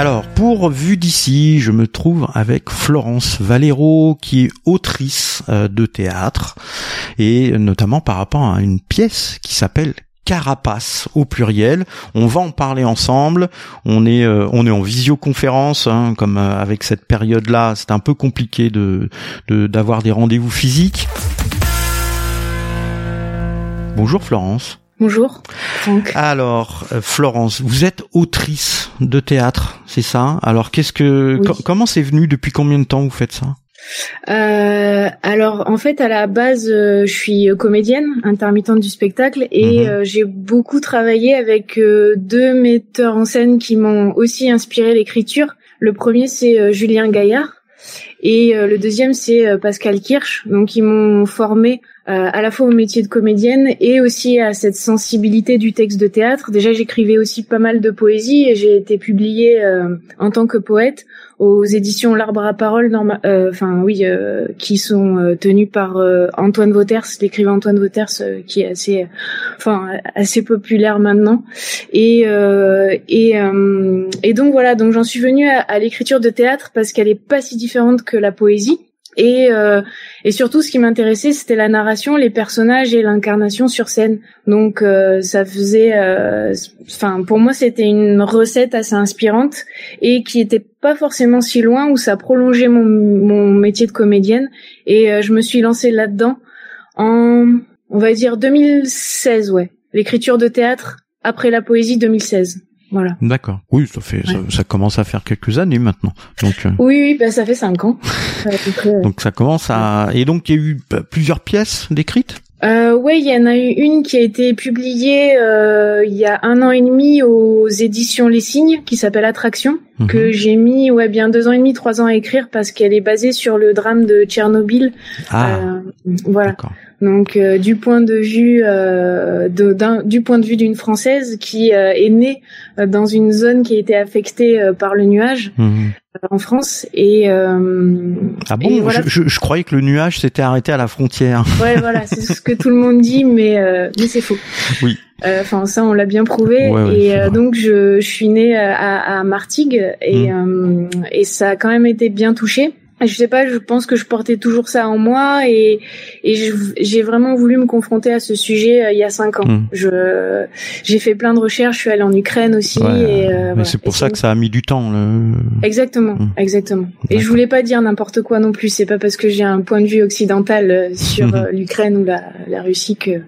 Alors, pour Vue d'ici, je me trouve avec Florence Valero, qui est autrice euh, de théâtre, et notamment par rapport à une pièce qui s'appelle Carapace au pluriel. On va en parler ensemble. On est euh, on est en visioconférence, hein, comme euh, avec cette période-là, c'est un peu compliqué de d'avoir des rendez-vous physiques. Bonjour Florence. Bonjour, Franck. Alors, euh, Florence, vous êtes autrice de théâtre, c'est ça? Alors, qu'est-ce que, comment c'est venu? Depuis combien de temps vous faites ça? Euh, alors en fait à la base euh, je suis comédienne intermittente du spectacle et mhm. j'ai beaucoup travaillé avec deux metteurs en scène qui m'ont aussi inspiré l'écriture. Le premier c'est Julien Gaillard et le deuxième c'est Pascal Kirsch donc ils m'ont formé euh, à la fois au métier de comédienne et aussi à cette sensibilité du texte de théâtre. Déjà, j'écrivais aussi pas mal de poésie et j'ai été publiée euh, en tant que poète aux éditions L'Arbre à Parole, euh, enfin oui, qui sont tenues par Antoine Vauters, l'écrivain Antoine Vauters, qui est assez, enfin assez populaire maintenant. Et et et donc voilà, donc j'en suis venue à, à l'écriture de théâtre parce qu'elle est pas si différente que la poésie et, euh, et surtout, ce qui m'intéressait, c'était la narration, les personnages et l'incarnation sur scène. Donc, euh, ça faisait, euh, enfin, pour moi, c'était une recette assez inspirante et qui était pas forcément si loin où ça prolongeait mon, mon métier de comédienne. Et euh, je me suis lancée là-dedans en, on va dire 2016, ouais. L'écriture de théâtre après la poésie 2016. Voilà. D'accord. Oui, ça fait ça, commence à faire quelques années maintenant. Donc euh, Oui oui, bah, ça fait cinq ans. donc ça commence à et donc il y a eu plusieurs pièces décrites? Euh, ouais, il y en a eu une qui a été publiée euh, il y a un an et demi aux éditions Les Signes, qui s'appelle Attraction, mhm. que j'ai mis ouais bien deux ans et demi, trois ans à écrire parce qu'elle est basée sur le drame de Tchernobyl. Ah, euh, voilà. Donc euh, du point de vue euh, de, du point de vue d'une française qui euh, est née dans une zone qui a été affectée par le nuage. Mhm en France et euh, ah bon je, je, croyais que le nuage s'était arrêté à la frontière. Ouais voilà c'est ce que tout le monde dit mais euh, mais c'est faux. Oui. Euh, enfin ça on l'a bien prouvé. Et euh, donc je, je suis née à, à Martigues et mmh. et ça a quand même été bien touché je sais pas, je pense que je portais toujours ça en moi et, et j'ai vraiment voulu me confronter à ce sujet euh, il y a cinq ans. Hmm. Je j'ai fait plein de recherches, je suis allée en Ukraine aussi. et, euh, mais c'est pour ça que ça a mis du temps. Le... Exactement, hmm. exactement. Et je voulais pas dire n'importe quoi non plus. C'est pas parce que j'ai un point de vue occidental euh, sur hmm. l'Ukraine ou la, la Russie que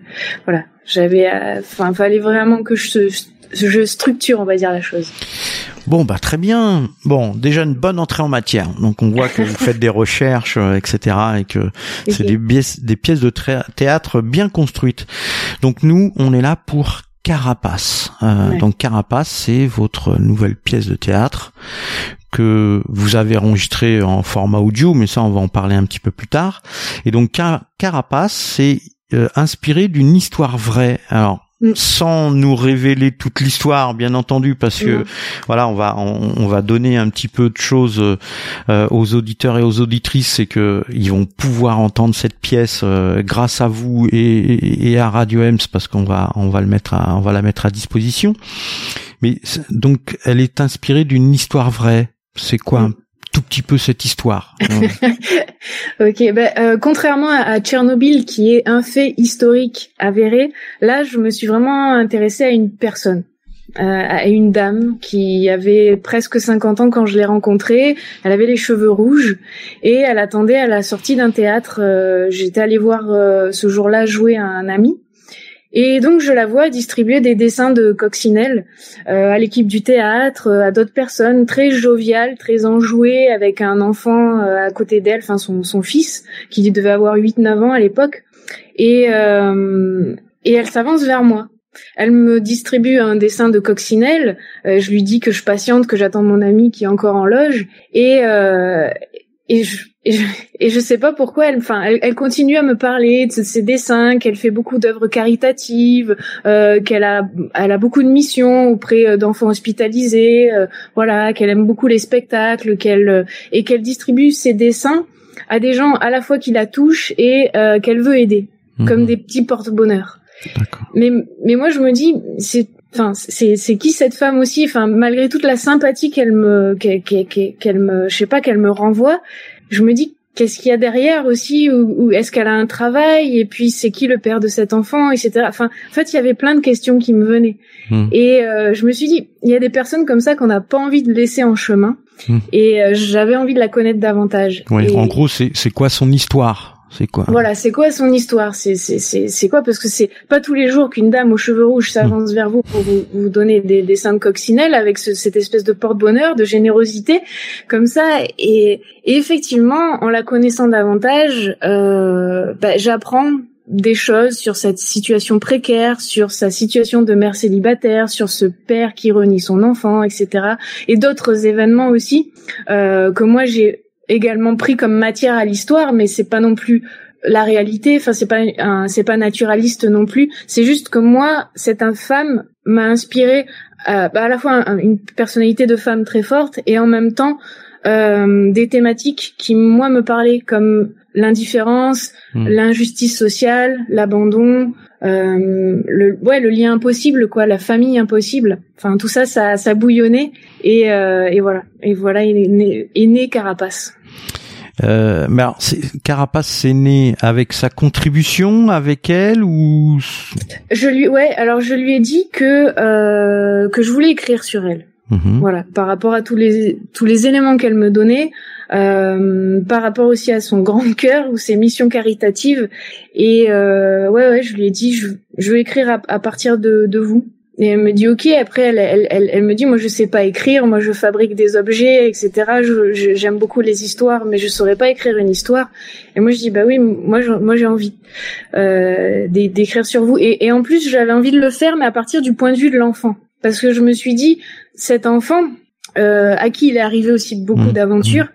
voilà. J'avais, enfin, fallait vraiment que je, je structure, on va dire la chose. Bon bah très bien. Bon déjà une bonne entrée en matière. Donc on voit que vous faites des recherches, euh, etc. et que c'est des, des pièces de théâtre bien construites. Donc nous on est là pour Carapace. Euh, donc Carapace c'est votre nouvelle pièce de théâtre que vous avez enregistrée en format audio, mais ça on va en parler un petit peu plus tard. Et donc Carapace c'est euh, inspiré d'une histoire vraie. Alors. Sans nous révéler toute l'histoire, bien entendu, parce que voilà, on va on, va donner un petit peu de choses euh, aux auditeurs et aux auditrices, c'est que ils vont pouvoir entendre cette pièce euh, grâce à vous et, et, à Radio Ems, parce qu'on va on va le mettre à, on va la mettre à disposition. Mais donc, elle est inspirée d'une histoire vraie. C'est quoi tout petit peu cette histoire. ok, ben, euh, contrairement à, Tchernobyl, qui est un fait historique avéré, là, je me suis vraiment intéressée à une personne. Euh, à une dame qui avait presque 50 ans quand je l'ai rencontrée. Elle avait les cheveux rouges et elle attendait à la sortie d'un théâtre. Euh, j'étais allée voir ce jour-là jouer un ami et donc je la vois distribuer des dessins de coccinelle euh, à l'équipe du théâtre, euh, à d'autres personnes, très joviales, très enjouées, avec un enfant euh, à côté d'elle, enfin son, son fils, qui devait avoir 8-9 ans à l'époque. Et, euh, et elle s'avance vers moi. Elle me distribue un dessin de coccinelle. je lui dis que je patiente, que j'attends mon ami qui est encore en loge. Et, et je, et je, et je sais pas pourquoi elle, enfin, elle, elle, continue à me parler de ses dessins, qu'elle fait beaucoup d'œuvres caritatives, euh, qu'elle a, elle a beaucoup de missions auprès euh, d'enfants hospitalisés, euh, voilà, qu'elle aime beaucoup les spectacles, qu'elle euh, et qu'elle distribue ses dessins à des gens à la fois qui la touchent et qu'elle veut aider, comme mhm. des petits porte-bonheur. Mais mais moi je me dis c'est enfin c'est c'est qui cette femme aussi? Enfin malgré toute la sympathie qu'elle me qu'elle qu'elle me je sais pas qu'elle me renvoie je me dis qu'est-ce qu'il y a derrière aussi? Ou, est-ce qu'elle a un travail? Et puis c'est qui le père de cet enfant? Etc enfin en fait il y avait plein de questions qui me venaient. Hmm. et euh, je me suis dit il y a des personnes comme ça qu'on n'a pas envie de laisser en chemin. Hmm. et euh, j'avais envie de la connaître davantage. Oui en gros c'est c'est quoi son histoire? C'est quoi Voilà, c'est quoi son histoire C'est c'est c'est c'est quoi Parce que c'est pas tous les jours qu'une dame aux cheveux rouges s'avance hmm. vers vous pour vous, vous donner des dessins de coccinelle avec cette espèce de porte-bonheur, de générosité comme ça. Et, effectivement, en la connaissant davantage, euh, bah, j'apprends des choses sur cette situation précaire, sur sa situation de mère célibataire, sur ce père qui renie son enfant, etc. Et d'autres événements aussi euh, que moi j'ai également pris comme matière à l'histoire, mais c'est pas non plus la réalité. Enfin, c'est pas c'est pas naturaliste non plus. C'est juste que moi, cette femme m'a inspiré euh, bah, à la fois une personnalité de femme très forte et en même temps euh, des thématiques qui moi me parlaient comme l'indifférence, hmm. l'injustice sociale, l'abandon, euh, le ouais le lien impossible quoi, la famille impossible. Enfin tout ça ça ça bouillonnait et euh, et voilà et voilà est né, est né Carapace. Euh, mais alors, Carapace, c'est né avec sa contribution, avec elle ou Je lui, ouais. Alors, je lui ai dit que euh, que je voulais écrire sur elle. Mhm. Voilà, par rapport à tous les tous les éléments qu'elle me donnait, euh, par rapport aussi à son grand cœur ou ses missions caritatives. Et euh, ouais, ouais, je lui ai dit, je, je vais écrire à, à partir de, de vous. Et elle me dit ok. Après, elle, elle, elle, me dit moi je sais pas écrire, moi je fabrique des objets, etc. J'aime beaucoup les histoires, mais je saurais pas écrire une histoire. Et moi je dis bah oui, moi moi j'ai envie euh, d'écrire sur vous. Et, et en plus j'avais envie de le faire, mais à partir du point de vue de l'enfant, parce que je me suis dit cet enfant euh, à qui il est arrivé aussi beaucoup mmh. d'aventures.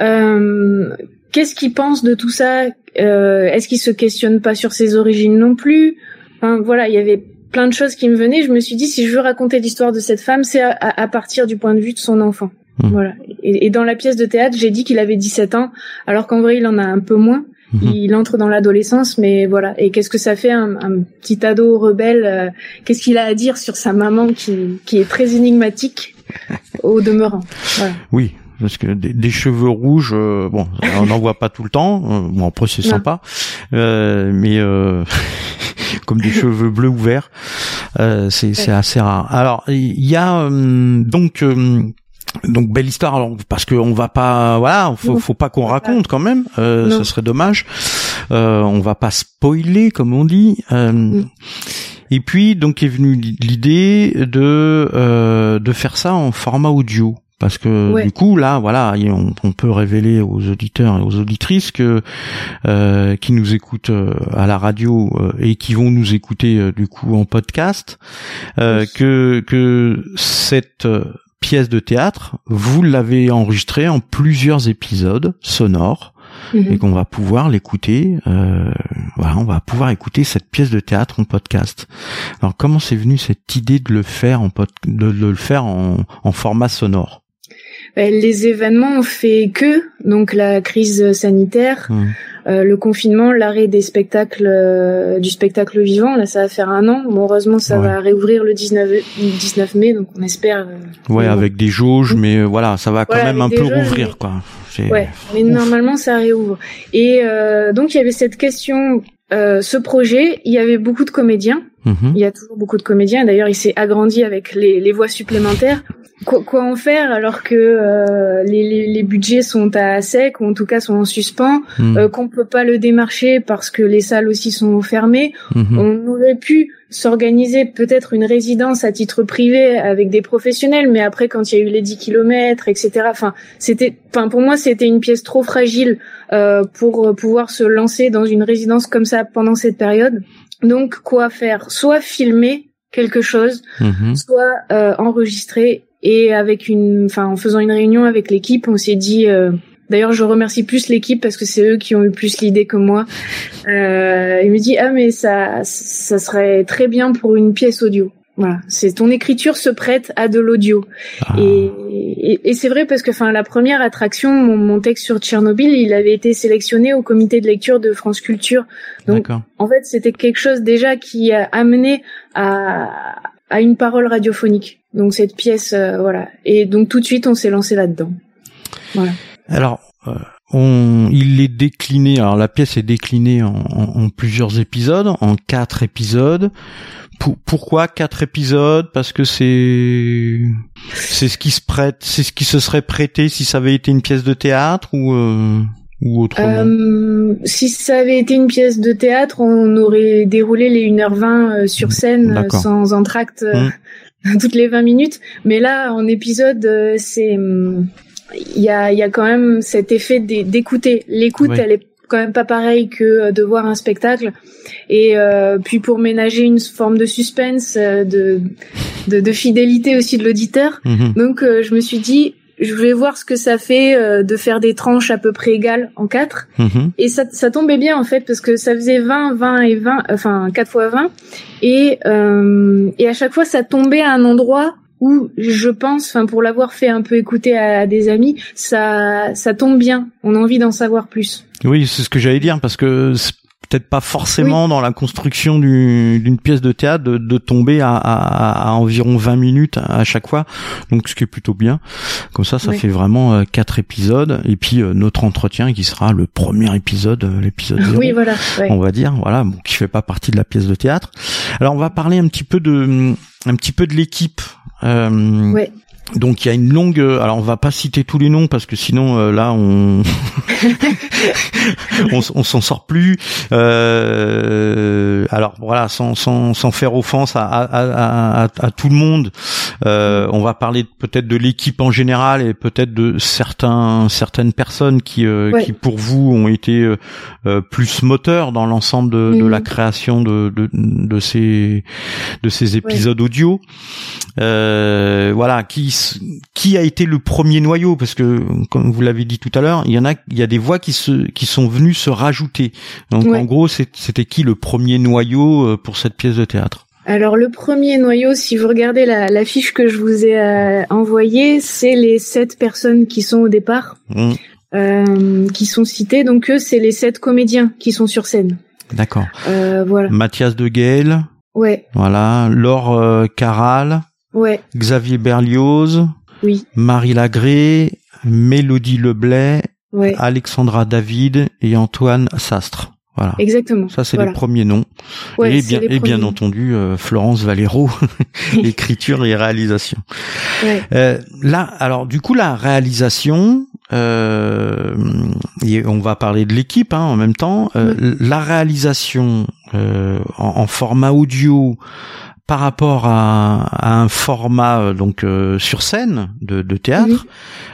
Euh, Qu'est-ce qu'il pense de tout ça? Euh, Est-ce qu'il se questionne pas sur ses origines non plus? Enfin voilà, il y avait plein de choses qui me venaient. Je me suis dit, si je veux raconter l'histoire de cette femme, c'est à, partir du point de vue de son enfant. Mmh. Voilà. Et, dans la pièce de théâtre, j'ai dit qu'il avait 17 ans, alors qu'en vrai, il en a un peu moins. Mmh. Il entre dans l'adolescence, mais voilà. Et qu'est-ce que ça fait un, petit ado rebelle euh, Qu'est-ce qu'il a à dire sur sa maman qui, qui est très énigmatique au demeurant? Voilà. Oui, parce que des, cheveux rouges, euh, bon, on n'en voit pas tout le temps. Euh, bon, après c'est sympa, euh, mais euh, comme des cheveux bleus ou verts, c'est assez rare. Alors il y a donc donc belle histoire alors, parce qu'on va pas voilà faut, faut pas qu'on raconte quand même euh, ce serait dommage. Euh, on va pas spoiler comme on dit. Mm. et puis donc est venue l'idée de de faire ça en format audio. Parce que du coup là voilà on, peut révéler aux auditeurs et aux auditrices que euh, qui nous écoutent euh, à la radio euh, et qui vont nous écouter du coup en podcast que que cette pièce de théâtre. Vous l'avez enregistrée en plusieurs épisodes sonores mhm. et qu'on va pouvoir l'écouter voilà on va pouvoir écouter cette pièce de théâtre en podcast. Alors comment c'est venu cette idée de le faire en de, le faire en format sonore? Les événements ont fait que, donc la crise sanitaire, mmh. euh, le confinement, l'arrêt des spectacles, euh, du spectacle vivant, là ça va faire un an. Bon, heureusement ça va réouvrir le 19, 19 mai, donc on espère. Euh, ouais, avec des jauges, mais voilà, ça va quand même un peu rouvrir, quoi. Ouais, mais normalement ça réouvre. Et donc il y avait cette question ce projet, il y avait beaucoup de comédiens. Mmh. Il y a toujours beaucoup de comédiens. D'ailleurs, il s'est agrandi avec les, les voix supplémentaires quoi, quoi, en faire alors que euh, les, les, budgets sont à sec ou en tout cas sont en suspens, hmm. euh, qu'on peut pas le démarcher parce que les salles aussi sont fermées. Hmm. On aurait pu s'organiser peut-être une résidence à titre privé avec des professionnels, mais après quand il y a eu les 10 kilomètres, etc. Enfin, c'était, enfin pour moi c'était une pièce trop fragile euh, pour pouvoir se lancer dans une résidence comme ça pendant cette période. Donc quoi faire? Soit filmer quelque chose, hmm. soit euh, enregistrer et avec une, enfin, en faisant une réunion avec l'équipe, on s'est dit. Euh, d'ailleurs, je remercie plus l'équipe parce que c'est eux qui ont eu plus l'idée que moi. Euh, il me dit ah mais ça, ça serait très bien pour une pièce audio. Voilà, c'est ton écriture se prête à de l'audio. Ah. Et, et, c'est vrai parce que, enfin, la première attraction, mon, texte sur Tchernobyl, il avait été sélectionné au comité de lecture de France Culture. Donc, en fait, c'était quelque chose déjà qui a amené à, à une parole radiophonique. Donc cette pièce, euh, voilà. Et donc tout de suite, on s'est lancé là-dedans. Voilà. Alors, euh, on, il est décliné. Alors la pièce est déclinée en, en, plusieurs épisodes, en quatre épisodes. Pourquoi quatre épisodes? Parce que c'est c'est ce qui se prête, c'est ce qui se serait prêté si ça avait été une pièce de théâtre ou euh, ou autrement? Euh, si ça avait été une pièce de théâtre, on aurait déroulé les 1h20 sur scène sans entracte mmh. toutes les 20 minutes. Mais là, en épisode, c'est il y a, y a quand même cet effet d'écouter. L'écoute, elle est quand même pas pareille que euh, de voir un spectacle. Et euh, puis pour ménager une forme de suspense, euh, de, de, de fidélité aussi de l'auditeur. Mhm. Donc je me suis dit, je vais voir ce que ça fait de faire des tranches à peu près égales en quatre. Mhm. Et ça, ça tombait bien en fait parce que ça faisait 20, 20 et 20, enfin 4 fois 20. Et, et à chaque fois ça tombait à un endroit où je pense, enfin pour l'avoir fait un peu écouter à, des amis, ça ça tombe bien. On a envie d'en savoir plus. Oui, c'est ce que j'allais dire parce que c'est peut-être pas forcément dans la construction d'une pièce de théâtre de, tomber à, à, environ 20 minutes à chaque fois, donc ce qui est plutôt bien. Comme ça, ça fait vraiment euh, quatre épisodes et puis euh, notre entretien qui sera le premier épisode, euh, l'épisode zéro, oui, voilà, on va dire, voilà, bon, qui fait pas partie de la pièce de théâtre. Alors on va parler un petit peu de un petit peu de l'équipe euh. Donc il y a une longue. Euh, alors on va pas citer tous les noms parce que sinon euh, là on on, on s'en sort plus. Euh, alors voilà, sans, sans, sans faire offense à, à, à, à tout le monde, euh, on va parler peut-être de l'équipe en général et peut-être de certains certaines personnes qui qui pour vous ont été plus moteurs dans l'ensemble de, de, la création de, de, de ces de ces épisodes audio. voilà qui qui a été le premier noyau? Parce que, comme vous l'avez dit tout à l'heure, il y en a, il y a des voix qui se, qui sont venues se rajouter. Donc, en gros, c'était qui le premier noyau euh, pour cette pièce de théâtre? Alors le premier noyau, si vous regardez la, fiche que je vous ai euh, envoyée, c'est les sept personnes qui sont au départ, mmh. euh, qui sont citées. Donc eux, c'est les sept comédiens qui sont sur scène. D'accord. voilà. Mathias de Gaël. Ouais. Voilà. Laure Caral. Ouais. Xavier Berlioz. Oui. Marie Lagré, Mélodie Leblay, Alexandra David et Antoine Sastre. Voilà. Exactement. Ça, c'est les premiers noms. et bien, et bien entendu, euh, Florence Valero, écriture et réalisation. Ouais. Euh, là, alors, du coup, la réalisation, euh, et on va parler de l'équipe hein, en même temps. Euh, la réalisation en, en, format audio par rapport à, un format euh, donc euh, sur scène de, théâtre,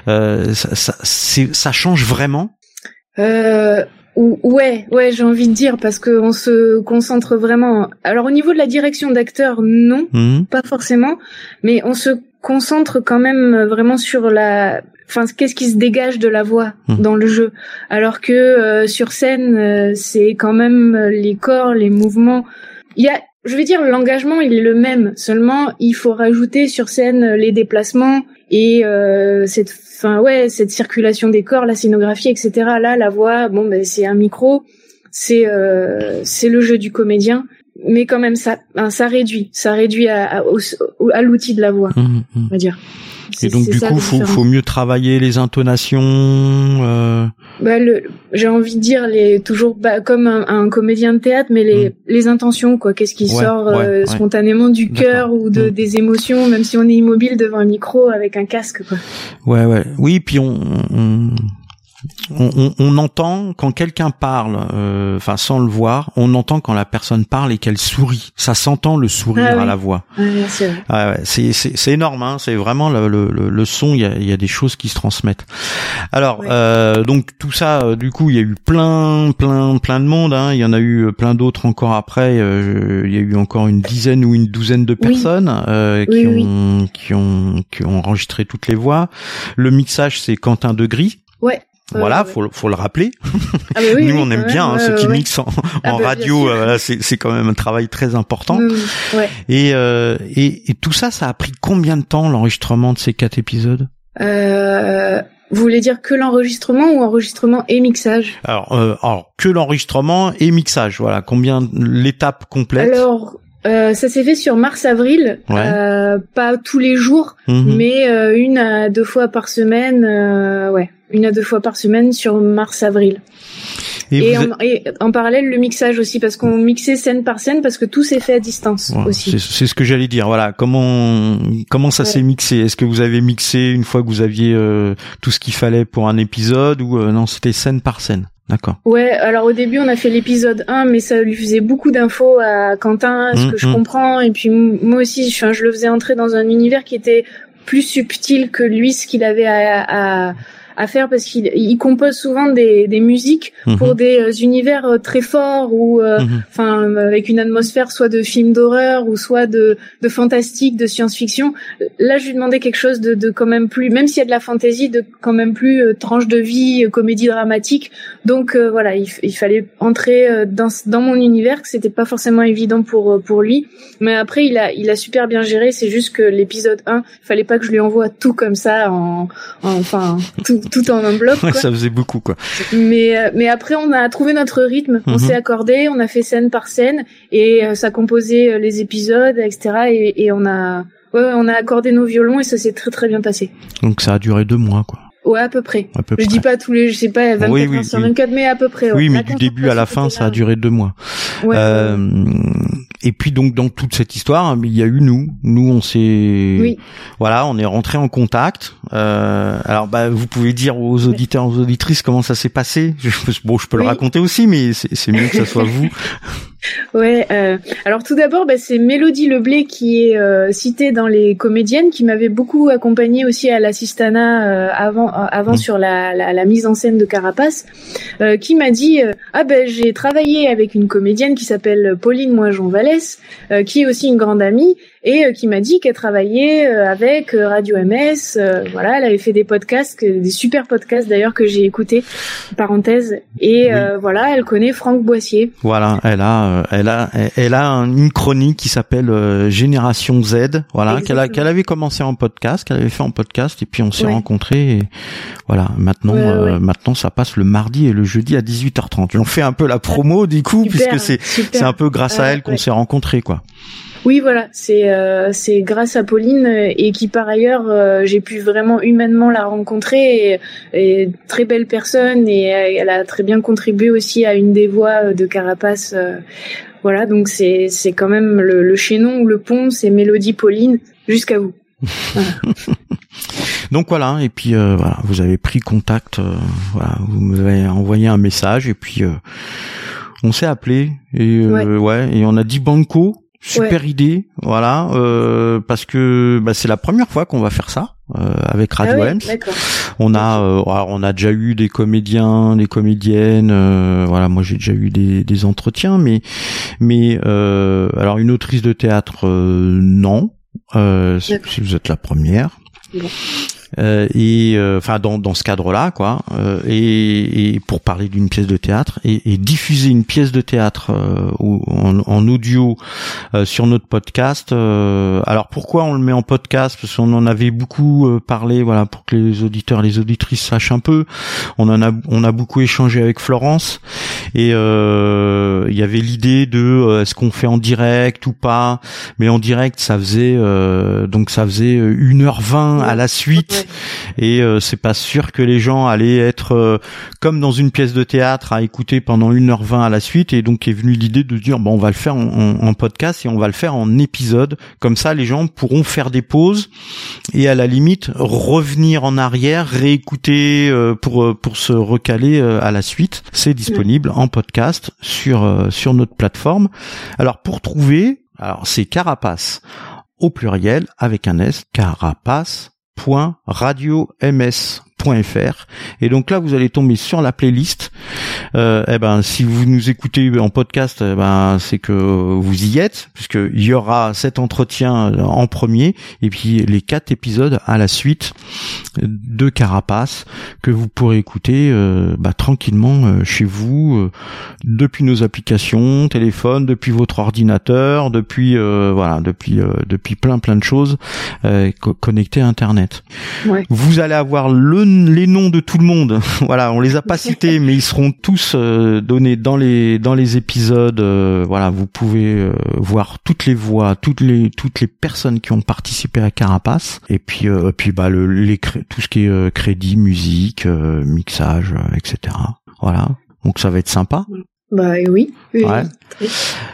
euh, ça, ça, change vraiment? ouais, ouais, j'ai envie de dire parce qu'on se concentre vraiment. Alors au niveau de la direction d'acteur, non, mmh. pas forcément, mais on se concentre quand même vraiment sur la enfin qu'est-ce qui se dégage de la voix mmh. dans le jeu alors que sur scène c'est quand même les corps les mouvements il y a je veux dire, l'engagement, il est le même. Seulement, il faut rajouter sur scène les déplacements et euh, cette, enfin ouais, cette circulation des corps, la scénographie, etc. Là, la voix, bon, ben c'est un micro, c'est euh, c'est le jeu du comédien, mais quand même ça, hein, ça réduit, ça réduit à, à, l'outil de la voix, mmh, mmh. on va dire. Et donc du coup, faut, faut mieux travailler les intonations. Euh... Bah, j'ai envie de dire les toujours bah, comme un, comédien de théâtre, mais les, mm. les intentions quoi. Qu'est-ce qui sort euh, spontanément du cœur ou de mm. des émotions, même si on est immobile devant un micro avec un casque quoi. Ouais ouais. Oui, puis on, on on, on, entend quand quelqu'un parle, euh, enfin sans le voir, on entend quand la personne parle et qu'elle sourit. Ça s'entend le sourire ah à la voix. Ah, c'est énorme, hein, c'est vraiment le, le, le, son. Il y a, y a, des choses qui se transmettent. Alors euh, donc tout ça, euh, du coup, il y a eu plein, plein, plein de monde. Hein. Il y en a eu plein d'autres encore après. il y a eu encore une dizaine ou une douzaine de personnes qui, ont, qui ont qui ont enregistré toutes les voix. Le mixage, c'est Quentin Degris. Ouais. Voilà, faut faut le rappeler. Ah bah oui, Nous, on aime bien hein, ceux ouais, qui ouais. mixent en, Ah en bah, bien radio. euh, c'est c'est quand même un travail très important. Ouais. Et, euh, et et tout ça, ça a pris combien de temps l'enregistrement de ces quatre épisodes? Euh, vous voulez dire que l'enregistrement ou enregistrement et mixage? Alors, euh, alors que l'enregistrement et mixage. Voilà, combien l'étape complète? Alors, euh, ça s'est fait sur mars-avril, Ouais. euh, pas tous les jours, Mhm. mais euh, une à deux fois par semaine, euh, ouais, une à deux fois par semaine sur mars-avril. Et, en, et en parallèle le mixage aussi, parce qu'on mixait scène par scène, parce que tout s'est fait à distance aussi. C'est ce que j'allais dire. Voilà, comment comment ça Ouais. s'est mixé? Est-ce que vous avez mixé une fois que vous aviez euh, tout ce qu'il fallait pour un épisode ou euh, non C'était scène par scène? D'accord. Ouais, alors au début on a fait l'épisode 1, mais ça lui faisait beaucoup d'infos à Quentin, ce Mm, que je mm. comprends, et puis moi aussi, je, le faisais entrer dans un univers qui était plus subtil que lui, ce qu'il avait à, à, à faire, parce qu'il il compose souvent des, des musiques Mhm. pour des euh, univers euh, très forts ou euh, Mhm. enfin avec une atmosphère soit de film d'horreur ou soit de, de fantastique, de science-fiction. Là, je lui demandais quelque chose de, de quand même plus, même s'il y a de la fantaisie, de quand même plus euh, tranche de vie, euh, comédie dramatique. Donc euh, voilà, il, il fallait entrer dans dans mon univers, que c'était pas forcément évident pour pour lui. Mais après, il a il a super bien géré. C'est juste que l'épisode 1, il fallait pas que je lui envoie tout comme ça, en, en- enfin tout tout en un bloc. Ouais, quoi. ça faisait beaucoup quoi. Mais euh, mais après on a trouvé notre rythme, on Mhm. s'est accordé, on a fait scène par scène et euh, ça composait euh, les épisodes, etc. Et, et on a ouais, on a accordé nos violons et ça s'est très très bien passé. Donc ça a duré deux mois quoi. Ouais à peu près. À peu Je près. dis pas tous les, je sais pas 24 Oui, oui, heures sur oui. 24, mais à peu près. ouais. Oui, mais du début à la fin, ça a duré deux mois. Ouais, Euh, et puis donc dans toute cette histoire, il y a eu nous. Nous, on s'est, Oui. voilà, on est rentré en contact. Euh, alors, bah, vous pouvez dire aux auditeurs, aux auditrices comment ça s'est passé. Je, bon, je peux le raconter aussi, mais c'est c'est mieux que ça soit vous. Ouais. euh, alors tout d'abord, bah, c'est Mélodie Leblé qui est euh, citée dans les comédiennes, qui m'avait beaucoup accompagnée aussi à l'assistana euh, avant, euh, avant Mhm. sur la, la, la mise en scène de Carapace, euh, qui m'a dit euh, ah ben j'ai travaillé avec une comédienne qui s'appelle Pauline Moijon Vallès, euh, qui est aussi une grande amie et euh, qui m'a dit qu'elle travaillait euh, avec euh, Radio MS. euh, voilà, elle avait fait des podcasts, des super podcasts d'ailleurs que j'ai écoutés. Parenthèse. Et Oui. euh, voilà, elle connaît Franck Boissier. Voilà, elle a, elle a, elle a un- une chronique qui s'appelle euh, Génération Z. Voilà, qu'elle avait commencé en podcast, qu'elle avait fait en podcast, et puis on s'est Ouais. rencontrés. Et voilà, maintenant, Ouais, ouais, euh, maintenant ça passe le mardi et le jeudi à 18h30. J'en fais un peu la promo du coup, Super, puisque c'est, c'est un peu grâce à elle qu'on s'est rencontrés, quoi. Oui, voilà, c'est euh, c'est grâce à Pauline et qui par ailleurs euh, j'ai pu vraiment humainement la rencontrer et, et très belle personne et elle a très bien contribué aussi à une des voix euh, de Carapace. euh, voilà, donc c'est c'est quand même le, le chaînon ou le pont, c'est Mélodie Pauline jusqu'à vous. Donc voilà, et puis euh, voilà, vous avez pris contact, euh, voilà, vous m'avez envoyé un message et puis euh, on s'est appelé et euh, ouais. et on a dit banco, super idée, voilà, euh, parce que bah, c'est la première fois qu'on va faire ça euh, avec Radio ah Ems. D'accord. On a, euh, alors, on a déjà eu des comédiens, des comédiennes. euh, voilà, moi j'ai déjà eu des, des entretiens, mais mais euh, alors une autrice de théâtre, euh, non. Euh, si vous êtes la première. Bon. Euh, et euh, enfin dans, dans ce cadre-là quoi euh, et, et pour parler d'une pièce de théâtre et, et diffuser une pièce de théâtre euh, ou- en, en audio sur notre podcast alors pourquoi on le met en podcast? Parce qu'on en avait beaucoup parlé voilà pour que les auditeurs les auditrices sachent un peu. On en a on a beaucoup échangé avec Florence et il y avait l'idée de est-ce qu'on fait en direct ou pas? Mais en direct ça faisait euh, donc ça faisait 1h20 à la suite. Et euh, c'est pas sûr que les gens allaient être euh, comme dans une pièce de théâtre à écouter pendant 1h20 à la suite. Et donc est venue l'idée de dire bon on va le faire en, podcast et on va le faire en épisode. Comme ça les gens pourront faire des pauses et à la limite revenir en arrière réécouter euh, pour euh, pour se recaler à la suite. C'est disponible en podcast sur sur notre plateforme. Alors pour trouver alors c'est carapace au pluriel avec un s carapace Radio MS. Et donc là, vous allez tomber sur la playlist. Euh, eh ben, si vous nous écoutez en podcast, eh ben, c'est que vous y êtes, puisque il y aura cet entretien en premier et puis les quatre épisodes à la suite de Carapace que vous pourrez écouter euh, bah, tranquillement euh, chez vous euh, depuis nos applications, téléphone, depuis votre ordinateur, depuis voilà, depuis depuis plein plein de choses connectées à Internet. Vous allez avoir le, les noms de tout le monde. voilà, on les a pas cités, mais ils seront tous donnés dans les dans les épisodes. voilà, vous pouvez voir toutes les voix, toutes les toutes les personnes qui ont participé à Carapace, et puis puis bah le les tout ce qui est crédit, musique, mixage, etc. Voilà. Donc ça va être sympa. Bah oui. ouais.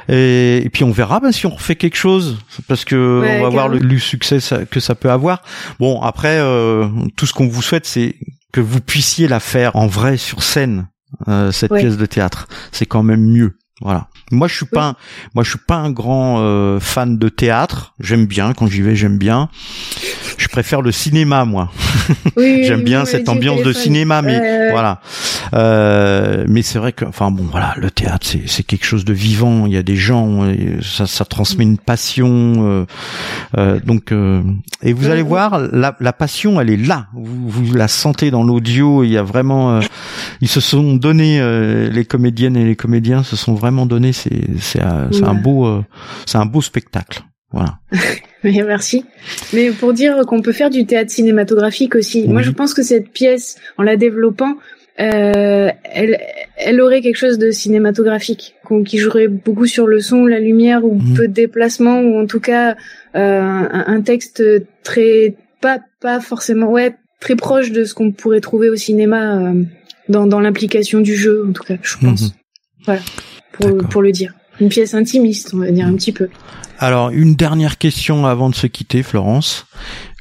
et, puis on verra ben, si on refait quelque chose parce que on va voir le, succès que ça peut avoir. Bon après euh, tout ce qu'on vous souhaite c'est que vous puissiez la faire en vrai sur scène euh, cette pièce de théâtre. C'est quand même mieux. Voilà. Moi, je suis pas, un, moi, je suis pas un grand euh, fan de théâtre. J'aime bien quand j'y vais, j'aime bien. Je préfère le cinéma, moi. Oui, j'aime bien cette ambiance de cinéma, mais voilà. Euh, mais c'est vrai que, enfin bon, voilà, le théâtre, c'est, c'est quelque chose de vivant. Il y a des gens, ça, ça transmet une passion. Euh, euh donc, euh, et vous allez voir, la, la, passion, elle est là. Vous, vous la sentez dans l'audio. Il y a vraiment, ils se sont donnés, les comédiennes et les comédiens se sont vraiment donnés c'est c'est un beau euh, c'est un beau spectacle. Voilà. merci. Mais pour dire qu'on peut faire du théâtre cinématographique aussi. Moi, je pense que cette pièce, en la développant, euh, elle, elle aurait quelque chose de cinématographique, qui jouerait beaucoup sur le son, la lumière, ou mhm. peu de déplacement, ou en tout cas euh, un, texte très pas pas forcément ouais très proche de ce qu'on pourrait trouver au cinéma euh, dans dans l'implication du jeu, en tout cas, je pense. Mhm. Voilà pour, le dire. Une pièce intimiste, on va dire un petit peu. Alors, une dernière question avant de se quitter, Florence.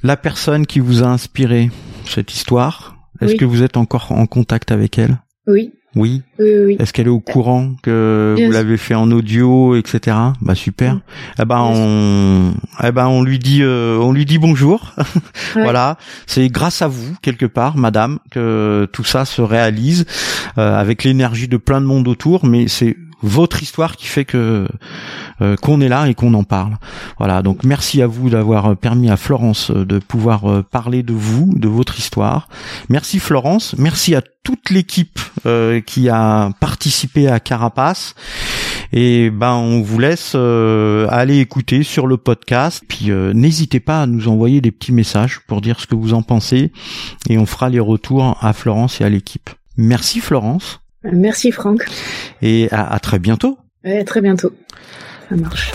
La personne qui vous a inspiré cette histoire, est-ce que vous êtes encore en contact avec elle? Oui. Oui? Oui, Est-ce qu'elle est au courant que vous l'avez fait en audio, etc. Bah super. Eh ben on, eh ben on lui dit, euh, on lui dit bonjour. voilà. C'est grâce à vous quelque part, Madame, que tout ça se réalise euh, avec l'énergie de plein de monde autour. Mais c'est votre histoire qui fait que euh, qu'on est là et qu'on en parle. Voilà, donc merci à vous d'avoir permis à Florence de pouvoir euh, parler de vous, de votre histoire. Merci Florence, merci à toute l'équipe euh, qui a participé à Carapace. Et ben on vous laisse aller écouter sur le podcast. Puis n'hésitez pas à nous envoyer des petits messages pour dire ce que vous en pensez et on fera les retours à Florence et à l'équipe. Merci Florence. Merci Franck. Et à, très bientôt. très bientôt. Ça marche.